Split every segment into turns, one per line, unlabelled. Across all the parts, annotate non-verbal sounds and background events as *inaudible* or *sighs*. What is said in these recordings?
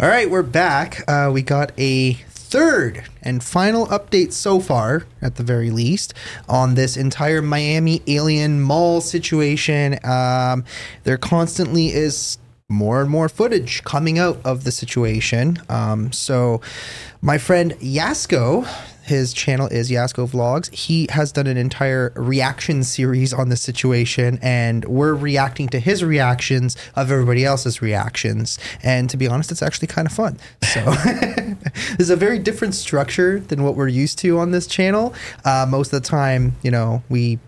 All right, we're back. Uh, we got a third and final update so far, at the very least, on this entire Miami alien mall situation. Um, there constantly is more and more footage coming out of the situation. Um, so, my friend Yasko, his channel is Yasko Vlogs. He has done an entire reaction series on the situation, and we're reacting to his reactions of everybody else's reactions. And to be honest, it's actually kind of fun. So, *laughs* there's a very different structure than what we're used to on this channel. Uh, most of the time, you know, we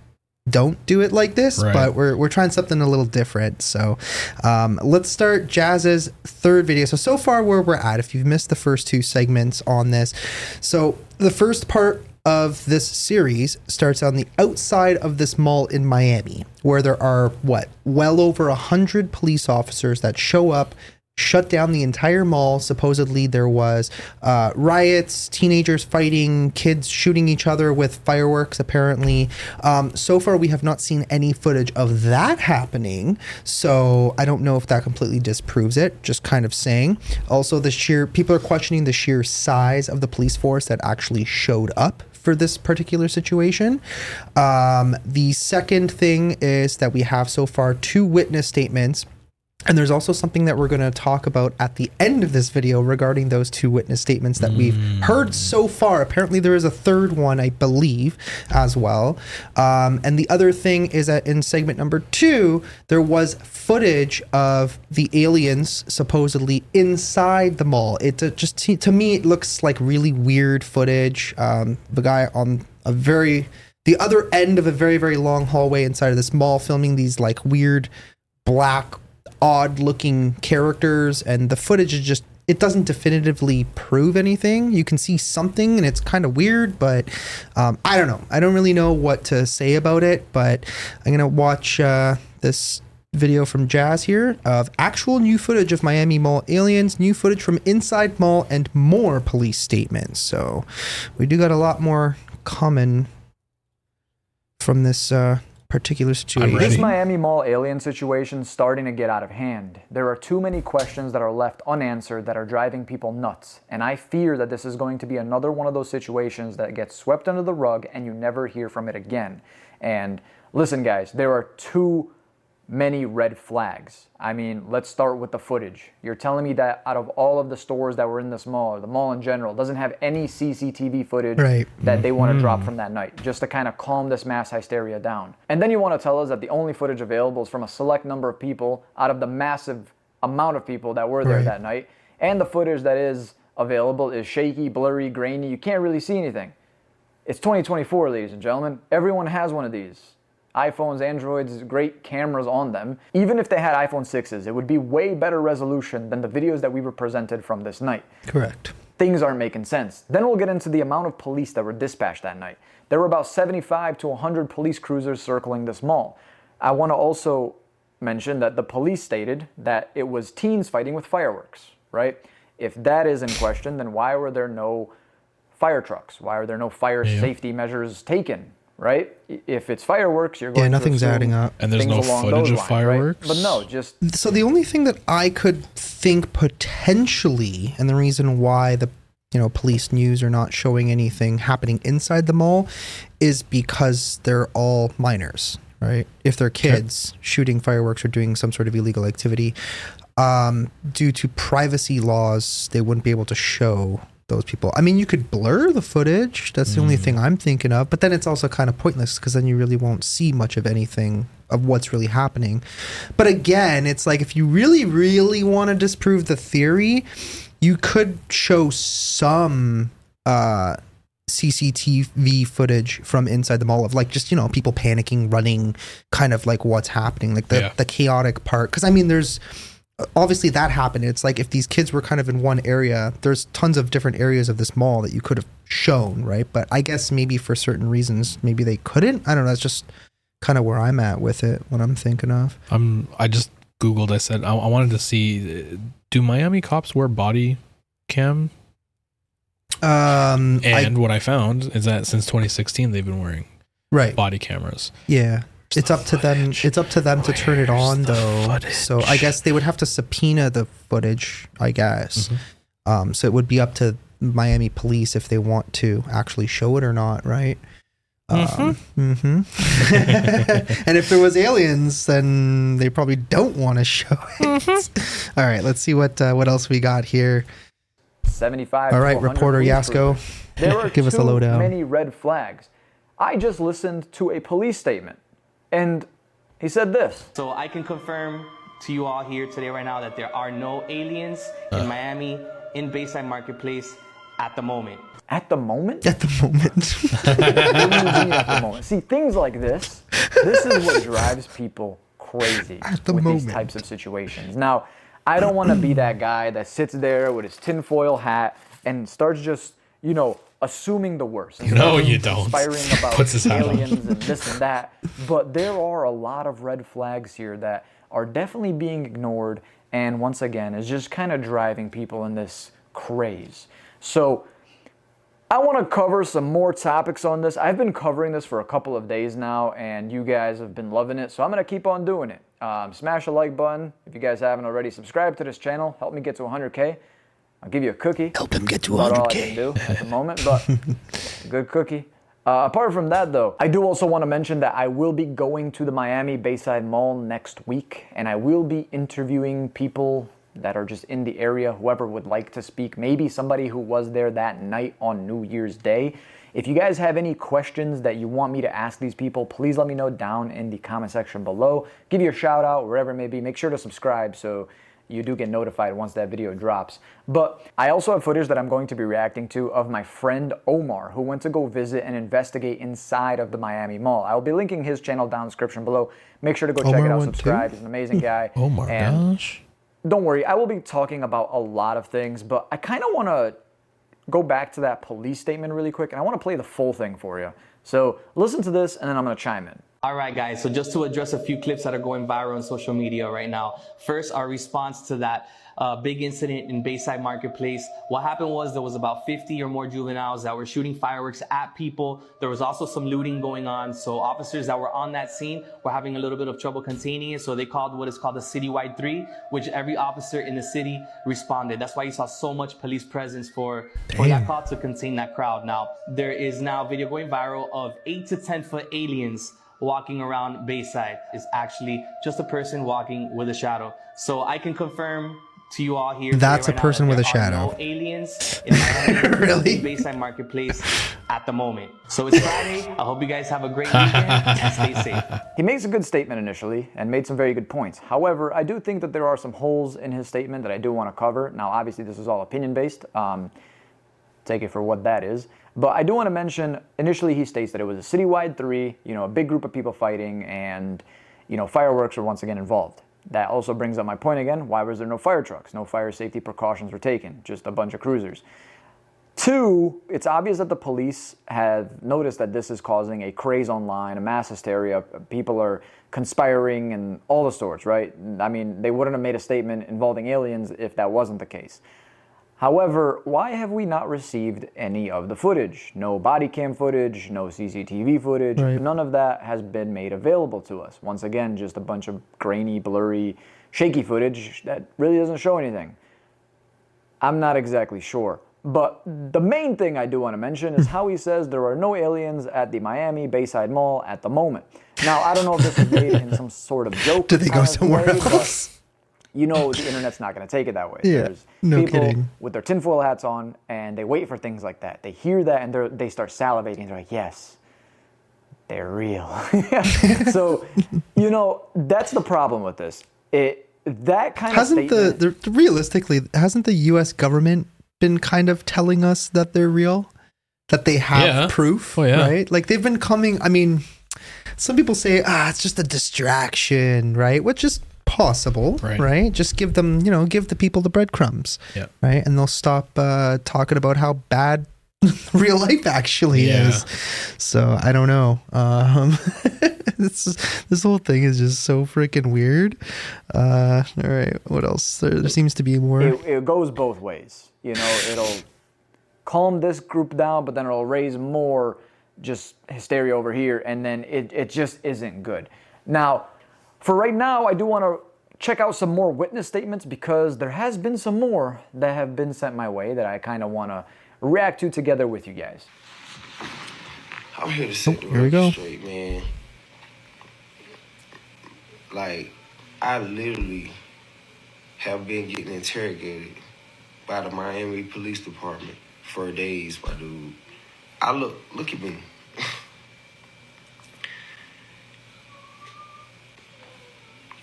don't do it like this,
Right.
but we're, we're trying something a little different. So um, let's start Jazz's third video. So, so far where we're at, if you've missed the first two segments on this, so the first part of this series starts on the outside of this mall in Miami, where there are what, well over a hundred police officers that show up shut down the entire mall. Supposedly, there was uh, riots, teenagers fighting, kids shooting each other with fireworks. Apparently, um, so far we have not seen any footage of that happening. So I don't know if that completely disproves it. Just kind of saying. Also, the sheer people are questioning the sheer size of the police force that actually showed up for this particular situation. Um, the second thing is that we have so far two witness statements. And there's also something that we're going to talk about at the end of this video regarding those two witness statements that we've heard so far. Apparently, there is a third one, I believe, as well. Um, and the other thing is that in segment number two, there was footage of the aliens supposedly inside the mall. It uh, just to, to me, it looks like really weird footage. Um, the guy on a very the other end of a very very long hallway inside of this mall filming these like weird black odd looking characters and the footage is just it doesn't definitively prove anything. You can see something and it's kind of weird but um, i don't know. I don't really know what to say about it but i'm gonna watch uh, this video from jazz here of actual new footage of miami mall aliens new footage from inside mall and more police statements. So we do got a lot more common from this uh, particular situation.
This Miami Mall alien situation starting to get out of hand. There are too many questions that are left unanswered that are driving people nuts, and I fear that this is going to be another one of those situations that gets swept under the rug and you never hear from it again. And listen, guys, there are too many red flags. I mean, let's start with the footage. You're telling me that out of all of the stores that were in this mall, or the mall in general, doesn't have any CCTV footage
Right.
that they want to drop hmm. from that night, just to kind of calm this mass hysteria down. And then you want to tell us that the only footage available is from a select number of people out of the massive amount of people that were there
Right.
that night, and the footage that is available is shaky, blurry, grainy. You can't really see anything. It's 2024, ladies and gentlemen. Everyone has one of these. iPhones, Androids, great cameras on them. Even if they had iPhone 6s, it would be way better resolution than the videos that we were presented from this night
correct
things aren't making sense. Then we'll get into the amount of police that were dispatched that night. There were about 75 to 100 police cruisers circling this mall. I want to also mention that the police stated that it was teens fighting with fireworks, right? If that is in question, then why were there no fire trucks? Why are there no fire safety measures taken, right? If it's fireworks, you're going
Yeah, nothing's
assume
adding up.
And there's no footage of
lines, right?
fireworks?
But no, just
so the only thing that I could think potentially, and the reason why the you know police news are not showing anything happening inside the mall, is because they're all minors, right? If they're kids shooting fireworks or doing some sort of illegal activity, um, due to privacy laws, they wouldn't be able to show those people. I mean, you could blur the footage. That's the only thing I'm thinking of. But then it's also kind of pointless because then you really won't see much of anything of what's really happening. But again, it's like if you really, really want to disprove the theory, you could show some uh, CCTV footage from inside the mall of like just you know people panicking, running, kind of like what's happening, like the
Yeah.
the chaotic part. Because I mean, there's obviously that happened. It's like if these kids were kind of in one area, there's tons of different areas of this mall that you could have shown, right? But I guess maybe for certain reasons, maybe they couldn't. I don't know. That's just kind of where I'm at with it. What I'm thinking of.
I'm. I just googled. I said I, I wanted to see. Do Miami cops wear body cam?
Um, I,
And what I found is that since 2016 they've been wearing
right.
body cameras.
Yeah. It's up to them. It's up to them to turn it on, though. So I guess they would have to subpoena the footage. I guess. Um, so it would be up to Miami police if they want to actually show it or not, right? Um, mhm. *laughs* and if there was aliens, then they probably don't want to show it. All right, let's see what uh, what else we got here.
75.
All
to
right,
100
reporter Yasko.
There are *laughs*
give us a
too
lowdown.
many red flags. I just listened to a police statement, and he said this.
So I can confirm to you all here today, right now, that there are no aliens in uh. Miami in Bayside Marketplace at the moment.
At the moment,
At the moment, *laughs*
What do you mean at the moment? See, things like this, this is what drives people crazy
At the
with these types of situations. Now, I don't want to be that guy that sits there with his tinfoil hat and starts just, you know, assuming the worst.
No, you don't.
Conspiring about *laughs*
Puts his
aliens and this and that. But there are a lot of red flags here that are definitely being ignored, and once again, is just kind of driving people in this craze. So. I want to cover some more topics on this. I've been covering this for a couple of days now, and you guys have been loving it, so I'm going to keep on doing it. Um, smash the like button if you guys haven't already. Subscribe to this channel. Help me get to 100K. I'll give you a cookie.
help him get to
About all I
100k.
can do at the moment, but *laughs* good cookie. Uh, apart from that, though, I do also want to mention that I will be going to the Miami Bayside Mall next week, and I will be interviewing people that are just in the area, whoever would like to speak, maybe somebody who was there that night on New Year's Day. If you guys have any questions that you want me to ask these people, please let me know down in the comment section below. Give you a shout out, wherever it may be. Make sure to subscribe so you do get notified once that video drops. But I also have footage that I'm going to be reacting to of my friend Omar, who went to go visit and investigate inside of the Miami Mall. I will be linking his channel down in the description below. Make sure to go check it out,
went too?
subscribe. He's an amazing *laughs* guy.
Oh my
And
gosh.
don't worry, I will be talking about a lot of things, but I kind of want to go back to that police statement really quick, and I want to play the full thing for you. So listen to this, and then I'm going to chime in.
All right, guys. So just to address a few clips that are going viral on social media right now. First, our response to that uh, big incident in Bayside Marketplace. What happened was there was about 50 or more juveniles that were shooting fireworks at people. There was also some looting going on. So officers that were on that scene were having a little bit of trouble containing it. So they called what is called the citywide three, which every officer in the city responded. That's why you saw so much police presence for, for that call to contain that crowd. Now, there is now video going viral of eight to 10 foot aliens walking around Bayside is actually just a person walking with a shadow. So I can confirm to you all here.
That's
today
a person
now
with a shadow.
No aliens *laughs* in Miami
Really?
Bayside Marketplace at the moment. So it's Friday. I hope you guys have a great *laughs* weekend and stay safe.
He makes a good statement initially and made some very good points. However, I do think that there are some holes in his statement that I do want to cover. Now, obviously, this is all opinion based. Um, take it for what that is. But I do want to mention initially he states that it was a citywide three, you know, a big group of people fighting, and you know, fireworks were once again involved. That also brings up my point again. Why was there no fire trucks? No fire safety precautions were taken. Just a bunch of cruisers. Two, it's obvious that the police have noticed that this is causing a craze online, a mass hysteria. People are conspiring and all the sorts, right? I mean, they wouldn't have made a statement involving aliens if that wasn't the case. However, why have we not received any of the footage? No body cam footage, no CCTV footage,
Right.
none of that has been made available to us. Once again, just a bunch of grainy, blurry, shaky footage that really doesn't show anything. I'm not exactly sure. But the main thing I do want to mention is hmm. how he says there are no aliens at the Miami Bayside Mall at the moment. Now, I don't know if this is made in *laughs* some sort of joke.
Did they go somewhere
way,
else?
You know, the internet's not going to take it that way.
Yeah,
There's
no
people
kidding.
with their tinfoil hats on and they wait for things like that. They hear that and they're, they start salivating. They're like, yes, they're real. *laughs* so, you know, that's the problem with this. It that kind
Hasn't
of
the, the realistically hasn't the U.S. government been kind of telling us that they're real, that they have
Yeah.
proof,
Oh, yeah.
right? Like they've been coming. I mean, some people say, ah, it's just a distraction, right? Which is possible,
Right.
right? Just give them, you know, give the people the breadcrumbs,
Yeah.
right? And they'll stop uh, talking about how bad *laughs* real life actually
Yeah.
is. So I don't know. Um, *laughs* this this whole thing is just so freaking weird. Uh, all right, what else? There, there seems to be more.
it, it goes both ways. You know, it'll calm this group down, but then it'll raise more just hysteria over here, and then it, it just isn't good. Now, for right now, I do want to check out some more witness statements because there has been some more that have been sent my way that I kind of want to react to together with you guys.
I'm here to oh, set
Oh,
the
we
record
go.
straight, man. Like, I literally have been getting interrogated by the Miami Police Department for days, my dude. I look, look at me.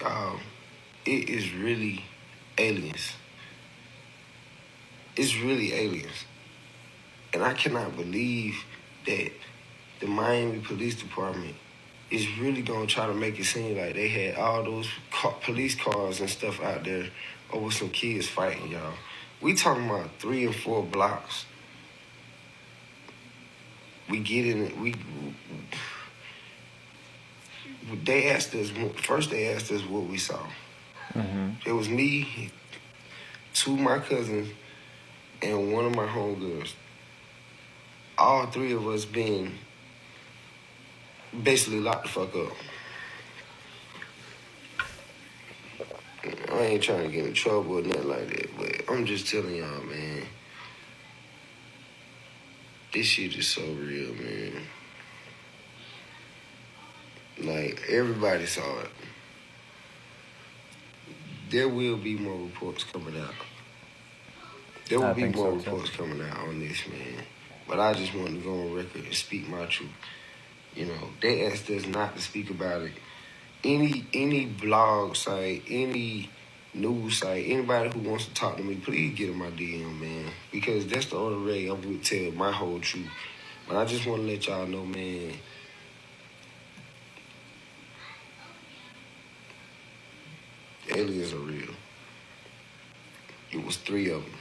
Um, it is really aliens. It's really aliens. And I cannot believe that the Miami Police Department is really gonna try to make it seem like they had all those police cars and stuff out there over some kids fighting, y'all. We talking about three and four blocks. We get in it. We they asked us first. They asked us what we saw. Mm-hmm. It was me, two of my cousins, and one of my homegirls. All three of us being basically locked the fuck up. I ain't trying to get in trouble or nothing like that, but I'm just telling y'all, man. This shit is so real, man. Like, everybody saw it. There will be more reports coming out. There will
I
be
think
more
so, too.
reports coming out on this, man. But I just wanted to go on record and speak my truth. You know, they asked us not to speak about it. Any any blog site, any news site, anybody who wants to talk to me, please get in my DM, man. Because that's the only way I'm gonna tell my whole truth. But I just wanna let y'all know, man. Aliens are real. It was three of them.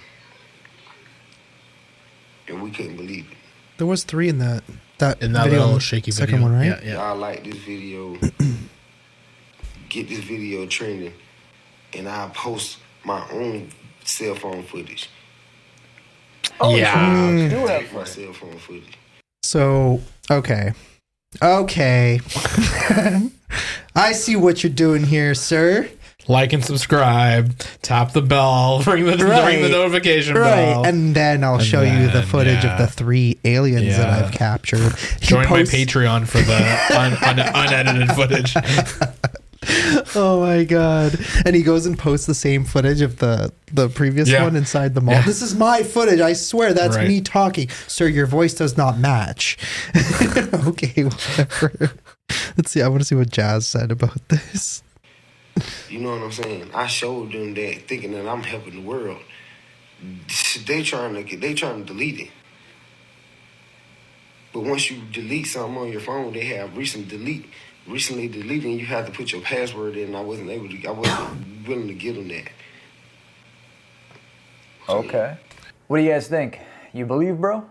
And we couldn't believe it.
There was three in that that
In that
video,
little shaky
second
video.
one, right?
Yeah, yeah.
Y'all like this video, *clears throat* get this video trending, and I'll post my own cell phone footage.
Oh,
Yeah.
you mm. do have
Take my cell phone footage.
So okay, okay. *laughs* I see what you're doing here, sir.
Like and subscribe. Tap the bell. *laughs* Ring the ring the notification
Right,
bell.
and then I'll
And
show you the footage
yeah.
of the three aliens that I've captured. He
Join
posts-
my Patreon for the un, un, unedited footage. *laughs*
Oh my god! And he goes and posts the same footage of the the previous
Yeah.
one inside the mall.
Yeah.
This is my footage. I swear that's
Right.
me talking, sir. Your voice does not match. *laughs* okay, whatever. Let's see. I want to see what Jazz said about this. *laughs*
You know what I'm saying? I showed them that thinking that I'm helping the world. They trying to they trying to delete it. But once you delete something on your phone, they have recent delete, recently deleting. you have to put your password in. I wasn't able to, I wasn't willing to give them that.
Okay. What do you guys think? You believe, bro?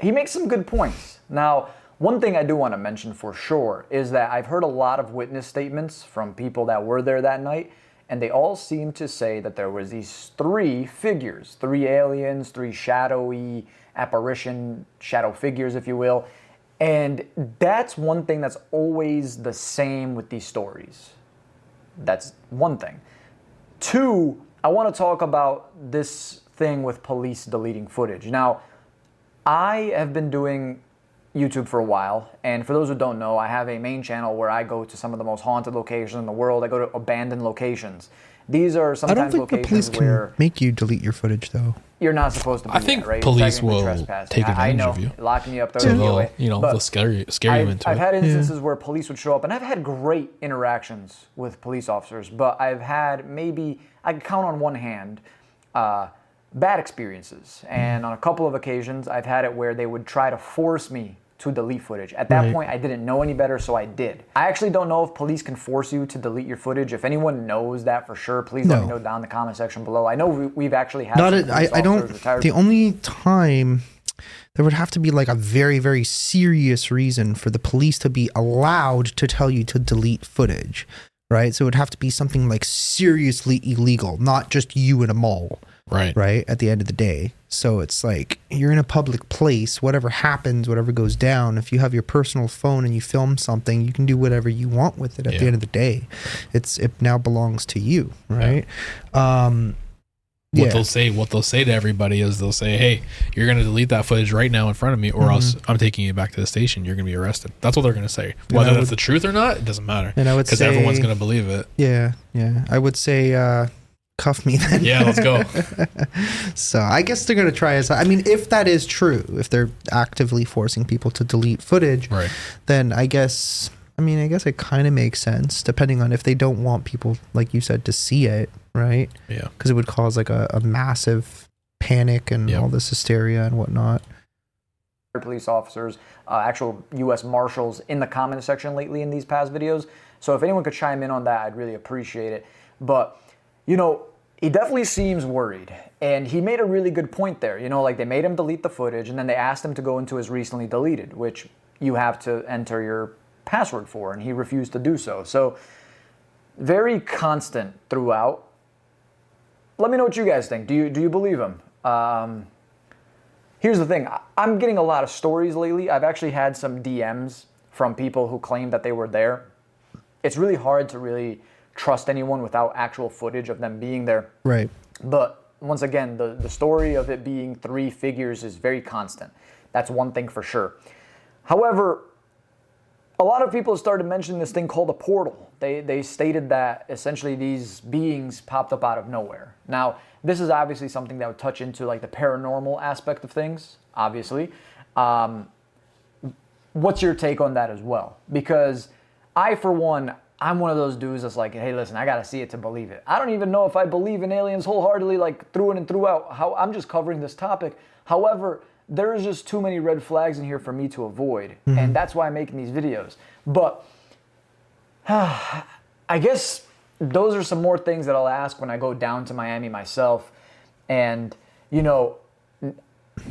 He makes some good points. Now, one thing I do want to mention for sure is that I've heard a lot of witness statements from people that were there that night, and they all seem to say that there was these three figures, three aliens, three shadowy apparition, shadow figures, if you will. And that's one thing that's always the same with these stories. That's one thing. Two, I want to talk about this thing with police deleting footage. Now, I have been doing YouTube for a while, and for those who don't know, I have a main channel where I go to some of the most haunted locations in the world. I go to abandoned locations. These are
I
sometimes
don't think the
locations
police can
where
make you delete your footage, though.
you're not supposed to. Do
I think
that, right?
Police will
trespassing.
take
I- I
advantage
know,
of you.
locking you up there.
So they'll, you know,
But-
they'll scare you, scare
I've,
into
I've
it.
had instances where police would show up, and I've had great interactions with police officers, but I've had maybe I can count on one hand uh, bad experiences, and on a couple of occasions, I've had it where they would try to force me to delete footage. At that
Right.
point, I didn't know any better, so I did. I actually don't know if police can force you to delete your footage. If anyone knows that for sure, please let me know down in the comment section below. I know we, we've actually had
Not. A, I. I don't.
retired
The only time there would have to be like a very, very serious reason for the police to be allowed to tell you to delete footage, right? So it would have to be something like seriously illegal, not just you in a mall
Right.
right at the end of the day so it's like you're in a public place whatever happens whatever goes down if you have your personal phone and you film something you can do whatever you want with it at the end of the day it's it now belongs to you right um
What
yeah
they'll say, what they'll say to everybody is they'll say, "Hey, you're going to delete that footage right now in front of me, or else
Mm-hmm.
I'm taking you back to the station. You're going to be arrested." That's what they're going to say. Whether
I
that's the truth or not, it doesn't matter
and i would
because
say
everyone's going to believe it.
yeah yeah i would say uh cuff me then
Yeah, let's go. *laughs*
so i guess they're gonna try as i mean if that is true if they're actively forcing people to delete footage
right.
then I guess I mean I guess it kind of makes sense depending on if they don't want people like you said to see it, right?
Yeah.
Because it would cause like a, a massive panic and
Yep.
all this hysteria and whatnot.
police officers, uh, actual U.S. Marshals in the comment section lately in these past videos. So if anyone could chime in on that, I'd really appreciate it. But, you know, he definitely seems worried. And he made a really good point there. You know, like they made him delete the footage and then they asked him to go into his recently deleted, which you have to enter your password for, and he refused to do so. So, very constant throughout. Let me know what you guys think. Do you do you believe him? Um, Here's the thing I'm getting a lot of stories lately. I've actually had some DMs from people who claim that they were there. It's really hard to really trust anyone without actual footage of them being there.
Right.
But once again, the, the story of it being three figures is very constant. That's one thing for sure. However, a lot of people started mentioning this thing called a portal. They, they stated that essentially these beings popped up out of nowhere. Now, this is obviously something that would touch into like the paranormal aspect of things, obviously. Um, what's your take on that as well? Because I, for one, I'm one of those dudes that's like, hey, listen, I gotta see it to believe it. I don't even know if I believe in aliens wholeheartedly, like through and throughout. How I'm just covering this topic. However, there's just too many red flags in here for me to avoid, mm-hmm. and that's why I'm making these videos. But *sighs* I guess those are some more things that I'll ask when I go down to Miami myself. And, you know,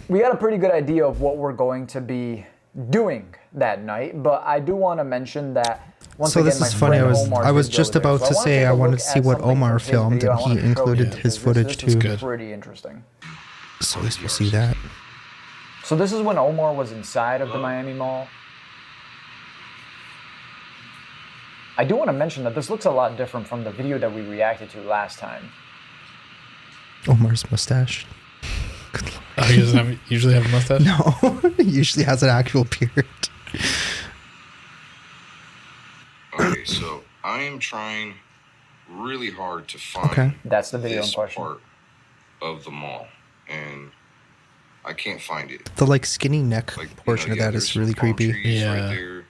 we got a pretty good idea of what we're going to be doing that night, but I do want to mention that once
So
again,
this is funny. I was
Omar
I was just about
So I
to
wanna
say I wanted to see what Omar filmed,
video.
And he included his footage
this
too.
is. Pretty interesting.
So we'll see that.
So this is when Omar was inside of the Miami Mall. I do want to mention that this looks a lot different from the video that we reacted to last time.
Omar's mustache.
Oh, he doesn't have, usually have a mustache. *laughs*
No, *laughs* he usually has an actual beard.
Okay, so I am trying really hard to find
Okay.
That's the video in
this
question.
part of the mall, and I can't find it.
The like skinny neck
Like you
portion
know,
of
yeah,
that
there's
really creepy.
Yeah.
Right there.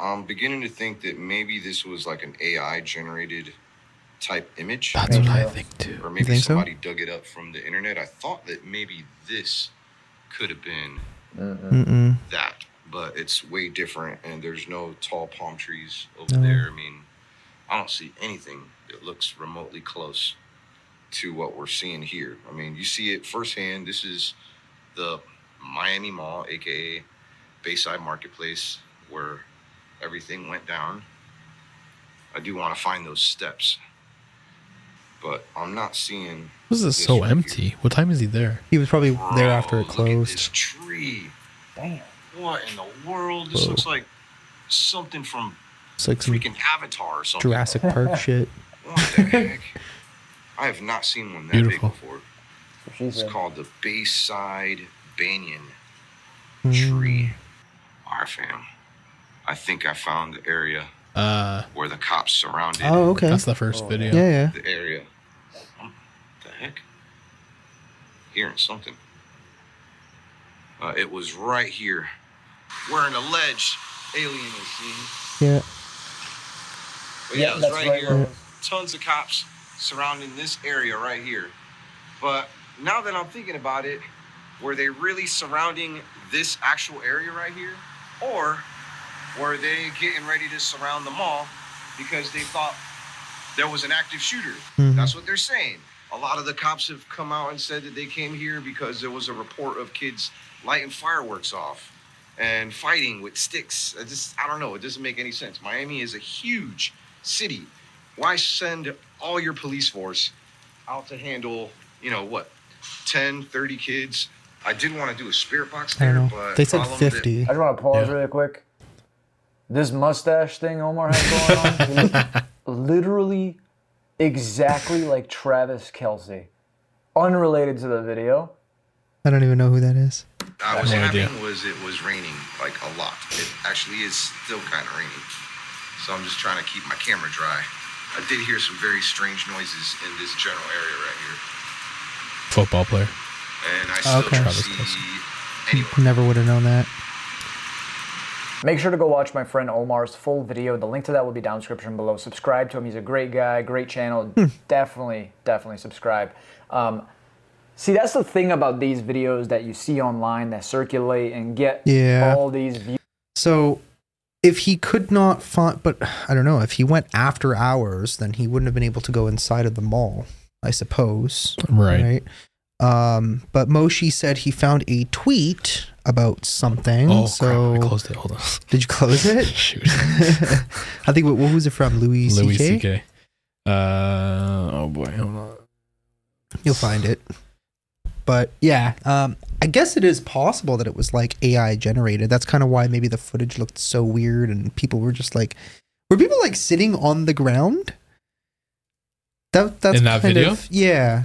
I'm beginning to think that maybe this was like an AI generated type image,
That's what I think too.
or maybe
think so?
somebody dug it up from the internet. I thought that maybe this could have been
Mm-mm.
that, but it's way different, and there's no tall palm trees over
No.
there. I mean, I don't see anything that looks remotely close to what we're seeing here. I mean, you see it firsthand. This is the Miami Mall, aka Bayside Marketplace, where everything went down. I do want to find those steps, but I'm not seeing.
This is
this
so
right
empty.
here.
What time is he there?
He was probably there after it
Bro, look at this
closed.
tree.
Damn.
What in the world? This
Whoa.
looks like something from
It's like some
freaking Avatar or something.
Jurassic Park *laughs* shit.
What the heck? I have not seen one that
Beautiful.
big before. It's
said.
called the Bayside Banyan
Hmm.
Tree. All right, fam. I think I found the area
Uh,
where the cops surrounded
Oh, okay.
that's the first
Oh,
video.
Yeah, yeah.
the area. What the heck? Hearing something. Uh, it was right here, where an alleged alien is seen.
Yeah.
But yeah,
Yeah,
it was
that's
right
right
here.
where-
Tons of cops surrounding this area right here. But now that I'm thinking about it, were they really surrounding this actual area right here? Or were they getting ready to surround the mall because they thought there was an active shooter?
Mhm.
That's what they're saying. A lot of the cops have come out and said that they came here because there was a report of kids lighting fireworks off and fighting with sticks. I just, I don't know. It doesn't make any sense. Miami is a huge city. Why send all your police force out to handle, you know, what, 10, 30 kids. I did want to do a spirit box
I
there,
don't know.
but
They said
problem that-
50.
I just want to pause
Yeah.
really quick. This mustache thing Omar has going on, *laughs* literally exactly like Travis Kelce. Unrelated to the video.
I don't even know who that is.
Uh, what's
No
happening
idea.
was it was raining like a lot. It actually is still kind of raining. So I'm just trying to keep my camera dry. I did hear some very strange noises in this general area right here.
Football player.
And I still
Okay.
don't
Travis
see
Kelce.
anyone.
Never would have known that.
Make sure to go watch my friend Omar's full video. The link to that will be down in the description below. Subscribe to him. He's a great guy, great channel. Definitely, definitely subscribe. Um, see, that's the thing about these videos that you see online that circulate and get
Yeah.
all these views.
So if he could not find, but I don't know, if he went after hours, then he wouldn't have been able to go inside of the mall, I suppose.
Right.
Right. Um, but Moshi said he found a tweet about something.
Oh,
so
crap. I closed it. Hold on. *laughs*
did you close it? *laughs*
Shoot. *laughs*
I think what, what was it from? Louis
Louis
C.K.
C.K. Uh, oh boy. Hold on.
You'll find it. But yeah, um, I guess it is possible that it was like AI generated. That's kind of why maybe the footage looked so weird and people were just like, were people like sitting on the ground? That that's
In that
kind
video?
of- yeah.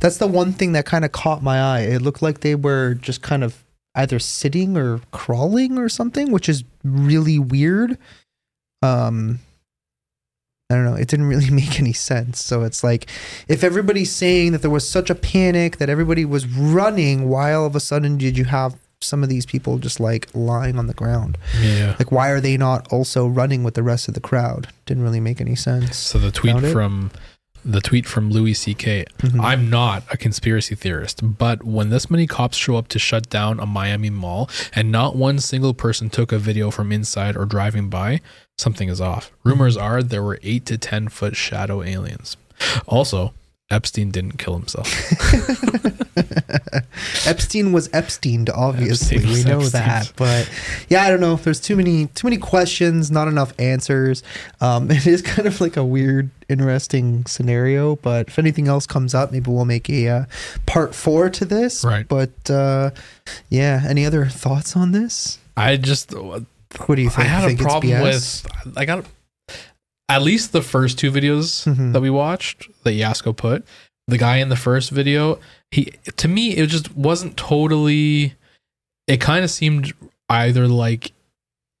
That's the one thing that kind of caught my eye. It looked like they were just kind of either sitting or crawling or something, which is really weird. Um, I don't know. It didn't really *laughs* make any sense. So it's like, if everybody's saying that there was such a panic that everybody was running, why all of a sudden did you have some of these people just like lying on the ground?
Yeah.
Like, why are they not also running with the rest of the crowd? Didn't really make any sense.
So the tweet
Found
from the tweet from Louis C.K.
Mhm.
I'm not a conspiracy theorist, but when this many cops show up to shut down a Miami mall and not one single person took a video from inside or driving by, something is off. Rumors are there were eight to ten foot shadow aliens. Also, Epstein didn't kill himself. *laughs*
Epstein was Epsteined, obviously.
Epstein
we know that. But yeah, I don't know. If there's too many too many questions, not enough answers. Um, *laughs* it is kind of like a weird, interesting scenario. But if anything else comes up, maybe we'll make a uh, part four to this.
Right.
But uh, yeah, any other thoughts on this?
I just
What do you think?
I had
You
a
think it's
problem with I got at least the first two videos
Mhm.
that we watched that Yasko put. The guy in the first video, he to me it just wasn't totally. It kind of seemed either like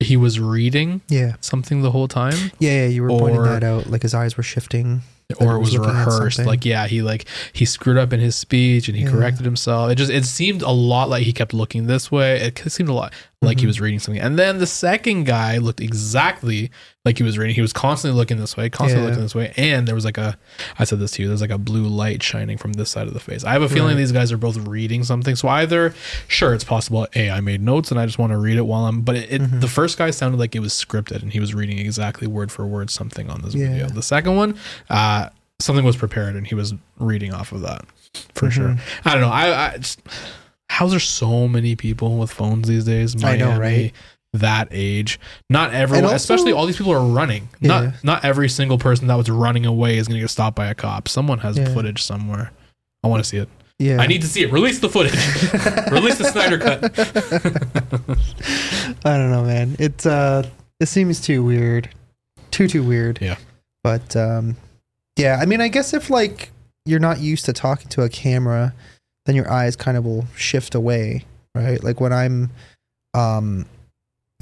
he was reading
Yeah,
something the whole time,
yeah, yeah. You were pointing that out. Like his eyes were shifting.
or
he
it
was
was rehearsed. Like yeah, he like he screwed up in his speech and he
Yeah.
corrected himself. It just it seemed a lot like he kept looking this way. It seemed a lot like he
Mhm.
was reading something. And then the second guy looked exactly like he was reading. He was constantly looking this way, constantly
Yeah.
looking this way, and there was like a I said this to you. There's like a blue light shining from this side of the face. I have a feeling
Right.
these guys are both reading something. So either sure it's possible. Hey, I made notes and I just want to read it while I'm. But it, it
Mhm.
the first guy sounded like it was scripted and he was reading exactly word for word something on this
Yeah.
video. The second one, uh, something was prepared and he was reading off of that for
Mhm.
sure. I don't know. I, I just, how's there so many people with phones these days?
I know, right?
That age, not everyone,
also-
especially all these people are running.
Yeah.
Not not every single person that was running away is going to get stopped by a cop. Someone has
Yeah.
footage somewhere. I want to see it.
Yeah,
I need to see it. Release the footage. *laughs* Release the Snyder cut. *laughs*
I don't know, man. It's uh, it seems too weird, too too weird.
Yeah.
But um, yeah. I mean, I guess if like you're not used to talking to a camera, then your eyes kind of will shift away, right? Like when I'm um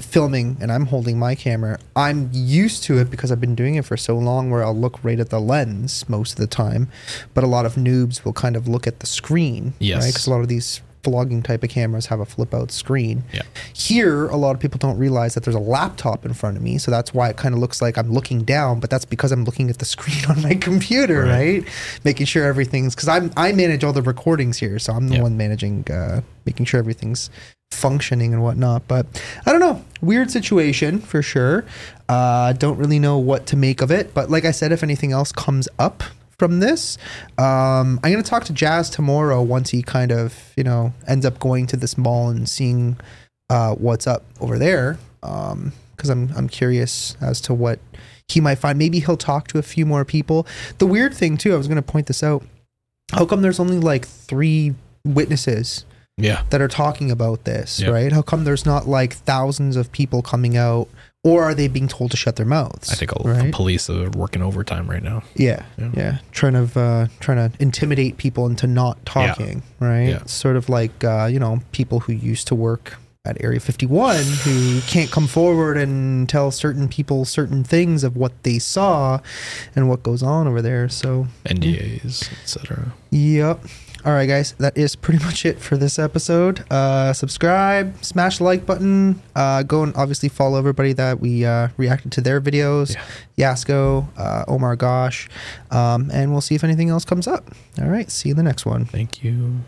filming and I'm holding my camera, I'm used to it because I've been doing it for so long where I'll look right at the lens most of the time. But a lot of noobs will kind of look at the screen.
Yes.
Because a lot of these vlogging type of cameras have a flip out screen.
Yeah.
Here, a lot of people don't realize that there's a laptop in front of me. So that's why it kind of looks like I'm looking down, but that's because I'm looking at the *laughs* screen on my computer,
Right.
right? Making sure everything's because I'm I manage all the recordings here. So I'm the
Yeah.
one managing uh making sure everything's functioning and whatnot. But I don't know. Weird situation for sure. Uh, don't really know what to make of it. But like I said, if anything else comes up from this, um, I'm going to talk to Jazz tomorrow once he kind of, you know, ends up going to this mall and seeing uh, what's up over there. Um, because I'm I'm curious as to what he might find. Maybe he'll talk to a few more people. The weird thing too, I was going to point this out. How come there's only like three witnesses
Yeah.
that are talking about this,
Yeah.
right? How come there's not like thousands of people coming out, or are they being told to shut their mouths?
I think all
right?
the police are working overtime right now.
Yeah,
Yeah.
yeah, trying to uh, trying to intimidate people into not talking, right?
Yeah.
It's sort of like uh, you know people who used to work at Area 51 who can't come forward and tell certain people certain things of what they saw and what goes on over there. So,
NDAs, etc.
yep. All right, guys, that is pretty *laughs* much it for this episode. Uh, subscribe, smash the like button. Uh, go and obviously follow everybody that we uh, reacted to their videos. Yasko, uh, Omar Gosh, um, and we'll see if anything else comes up. All right, see you in the next one.
Thank you.